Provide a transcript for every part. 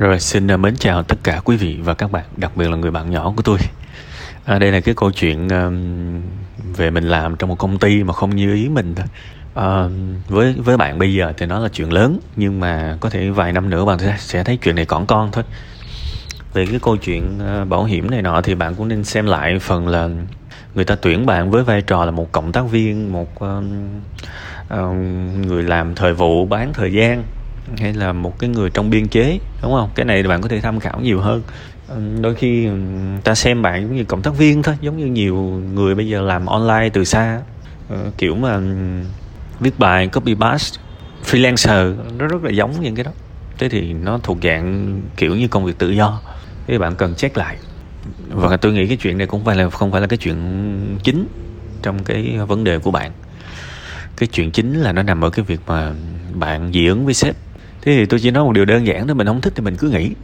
Rồi xin à, mến chào tất cả quý vị và các bạn, đặc biệt là người bạn nhỏ của tôi. À, đây là cái câu chuyện um, về mình làm trong một công ty mà không như ý mình thôi. À, với với bạn bây giờ thì nó là chuyện lớn nhưng mà có thể vài năm nữa bạn sẽ, thấy chuyện này còn con thôi. Về cái câu chuyện uh, bảo hiểm này nọ thì bạn cũng nên xem lại phần là người ta tuyển bạn với vai trò là một cộng tác viên, một uh, uh, người làm thời vụ bán thời gian hay là một cái người trong biên chế, đúng không? Cái này bạn có thể tham khảo nhiều hơn. Ừ, đôi khi ừ, ta xem bạn giống như cộng tác viên thôi, giống như nhiều người bây giờ làm online từ xa. Ờ, kiểu mà ừ, viết bài, copy paste, freelancer, nó rất là giống những cái đó. Thế thì nó thuộc dạng kiểu như công việc tự do. Thế bạn cần check lại. Và tôi nghĩ cái chuyện này cũng phải là, không phải là cái chuyện chính trong cái vấn đề của bạn. Cái chuyện chính là nó nằm ở cái việc mà bạn dị ứng với sếp thế thì tôi chỉ nói một điều đơn giản thôi, mình không thích thì mình cứ nghỉ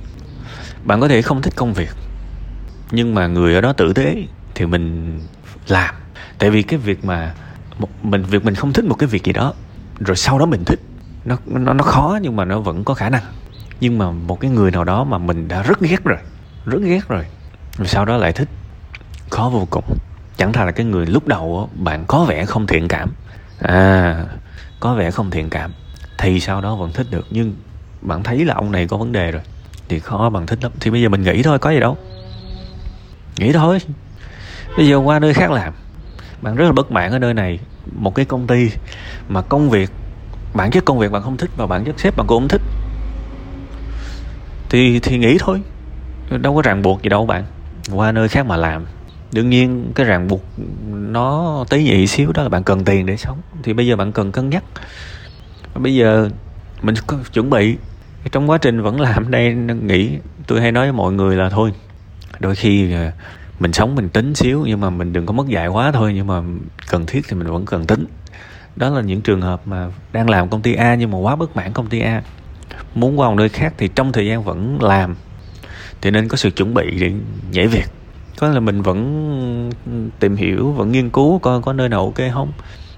bạn có thể không thích công việc, nhưng mà người ở đó tử tế thì mình làm. Tại vì cái việc mà mình, việc mình không thích một cái việc gì đó, rồi sau đó mình thích, nó nó nó khó nhưng mà nó vẫn có khả năng. Nhưng mà một cái người nào đó mà mình đã rất ghét rồi, rất ghét rồi rồi sau đó lại thích, khó vô cùng. Chẳng thà là cái người lúc đầu bạn có vẻ không thiện cảm. À có vẻ không thiện cảm thì sau đó vẫn thích được, nhưng bạn thấy là ông này có vấn đề rồi. Thì khó bằng thích lắm. Thì bây giờ mình nghĩ thôi, có gì đâu. Nghĩ thôi. Bây giờ qua nơi khác làm. Bạn rất là bất mãn ở nơi này. Một cái công ty mà công việc, bản chất công việc bạn không thích và bản chất sếp bạn cũng không thích. Thì thì nghĩ thôi. Đâu có ràng buộc gì đâu bạn. Qua nơi khác mà làm. Đương nhiên cái ràng buộc nó tế nhị xíu đó là bạn cần tiền để sống. Thì bây giờ bạn cần cân nhắc bây giờ mình có chuẩn bị. Trong quá trình vẫn làm đây nghĩ, tôi hay nói với mọi người là thôi, đôi khi ờ, mình sống mình tính xíu, nhưng mà mình đừng có mất dạy quá thôi, nhưng mà cần thiết thì mình vẫn cần tính. Đó là những trường hợp mà đang làm công ty A nhưng mà quá bất mãn công ty A. Muốn qua một nơi khác thì trong thời gian vẫn làm, thì nên có sự chuẩn bị để nhảy việc. Có là mình vẫn tìm hiểu, vẫn nghiên cứu coi có nơi nào ok không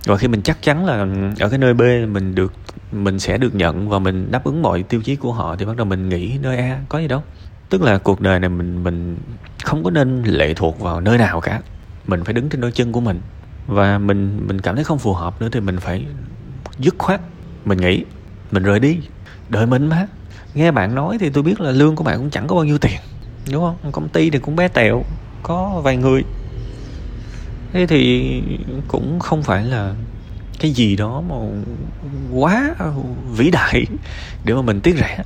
và khi mình chắc chắn là ở cái nơi B mình được, mình sẽ được nhận và mình đáp ứng mọi tiêu chí của họ thì bắt đầu mình nghĩ nơi A có gì đâu. Tức là cuộc đời này mình mình không có nên lệ thuộc vào nơi nào cả. Mình phải đứng trên đôi chân của mình. Và mình mình cảm thấy không phù hợp nữa thì mình phải dứt khoát. Mình nghĩ, mình rời đi. Đợi mình má nghe bạn nói thì tôi biết là lương của bạn cũng chẳng có bao nhiêu tiền, đúng không? Công ty thì cũng bé tẹo, có vài người thế thì cũng không phải là cái gì đó mà quá vĩ đại để mà mình tiếc rẻ.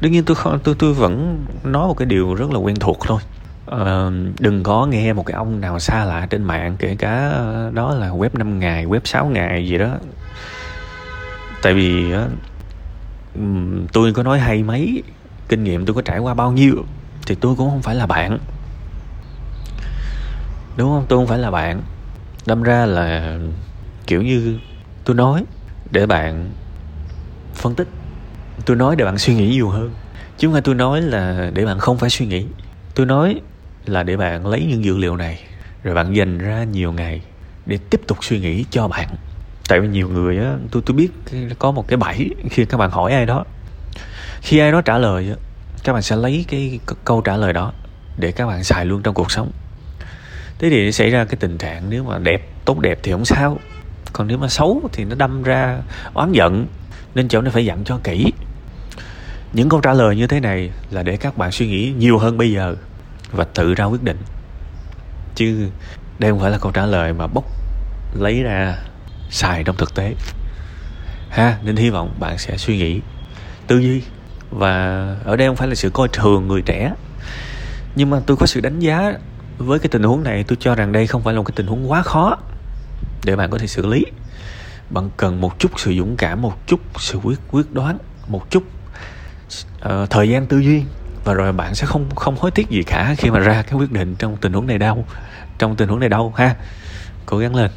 Đương nhiên tôi không tôi tôi vẫn nói một cái điều rất là quen thuộc thôi. À, đừng có nghe một cái ông nào xa lạ trên mạng kể cả đó là web 5 ngày web 6 ngày gì đó. Tại vì tôi có nói hay mấy kinh nghiệm tôi có trải qua bao nhiêu thì tôi cũng không phải là bạn đúng không? Tôi không phải là bạn. Đâm ra là, kiểu như, tôi nói để bạn phân tích. Tôi nói để bạn suy nghĩ nhiều hơn. Chứ không phải tôi nói là để bạn không phải suy nghĩ. Tôi nói là để bạn lấy những dữ liệu này, rồi bạn dành ra nhiều ngày để tiếp tục suy nghĩ cho bạn. Tại vì nhiều người á, tôi tôi biết có một cái bẫy khi các bạn hỏi ai đó. Khi ai đó trả lời các bạn sẽ lấy cái câu trả lời đó để các bạn xài luôn trong cuộc sống thế thì xảy ra cái tình trạng nếu mà đẹp, tốt đẹp thì không sao. Còn nếu mà xấu thì nó đâm ra oán giận, nên chỗ này phải dặn cho kỹ. Những câu trả lời như thế này là để các bạn suy nghĩ nhiều hơn bây giờ và tự ra quyết định. Chứ đây không phải là câu trả lời mà bốc lấy ra xài trong thực tế. Ha, nên hy vọng bạn sẽ suy nghĩ tư duy. Và ở đây không phải là sự coi thường người trẻ, nhưng mà tôi có sự đánh giá với cái tình huống này tôi cho rằng đây không phải là một cái tình huống quá khó để bạn có thể xử lý. Bạn cần một chút sự dũng cảm một chút sự quyết quyết đoán một chút uh, thời gian tư duy. Và rồi bạn sẽ không không hối tiếc gì cả khi mà ra cái quyết định trong tình huống này đâu trong tình huống này đâu ha. Cố gắng lên.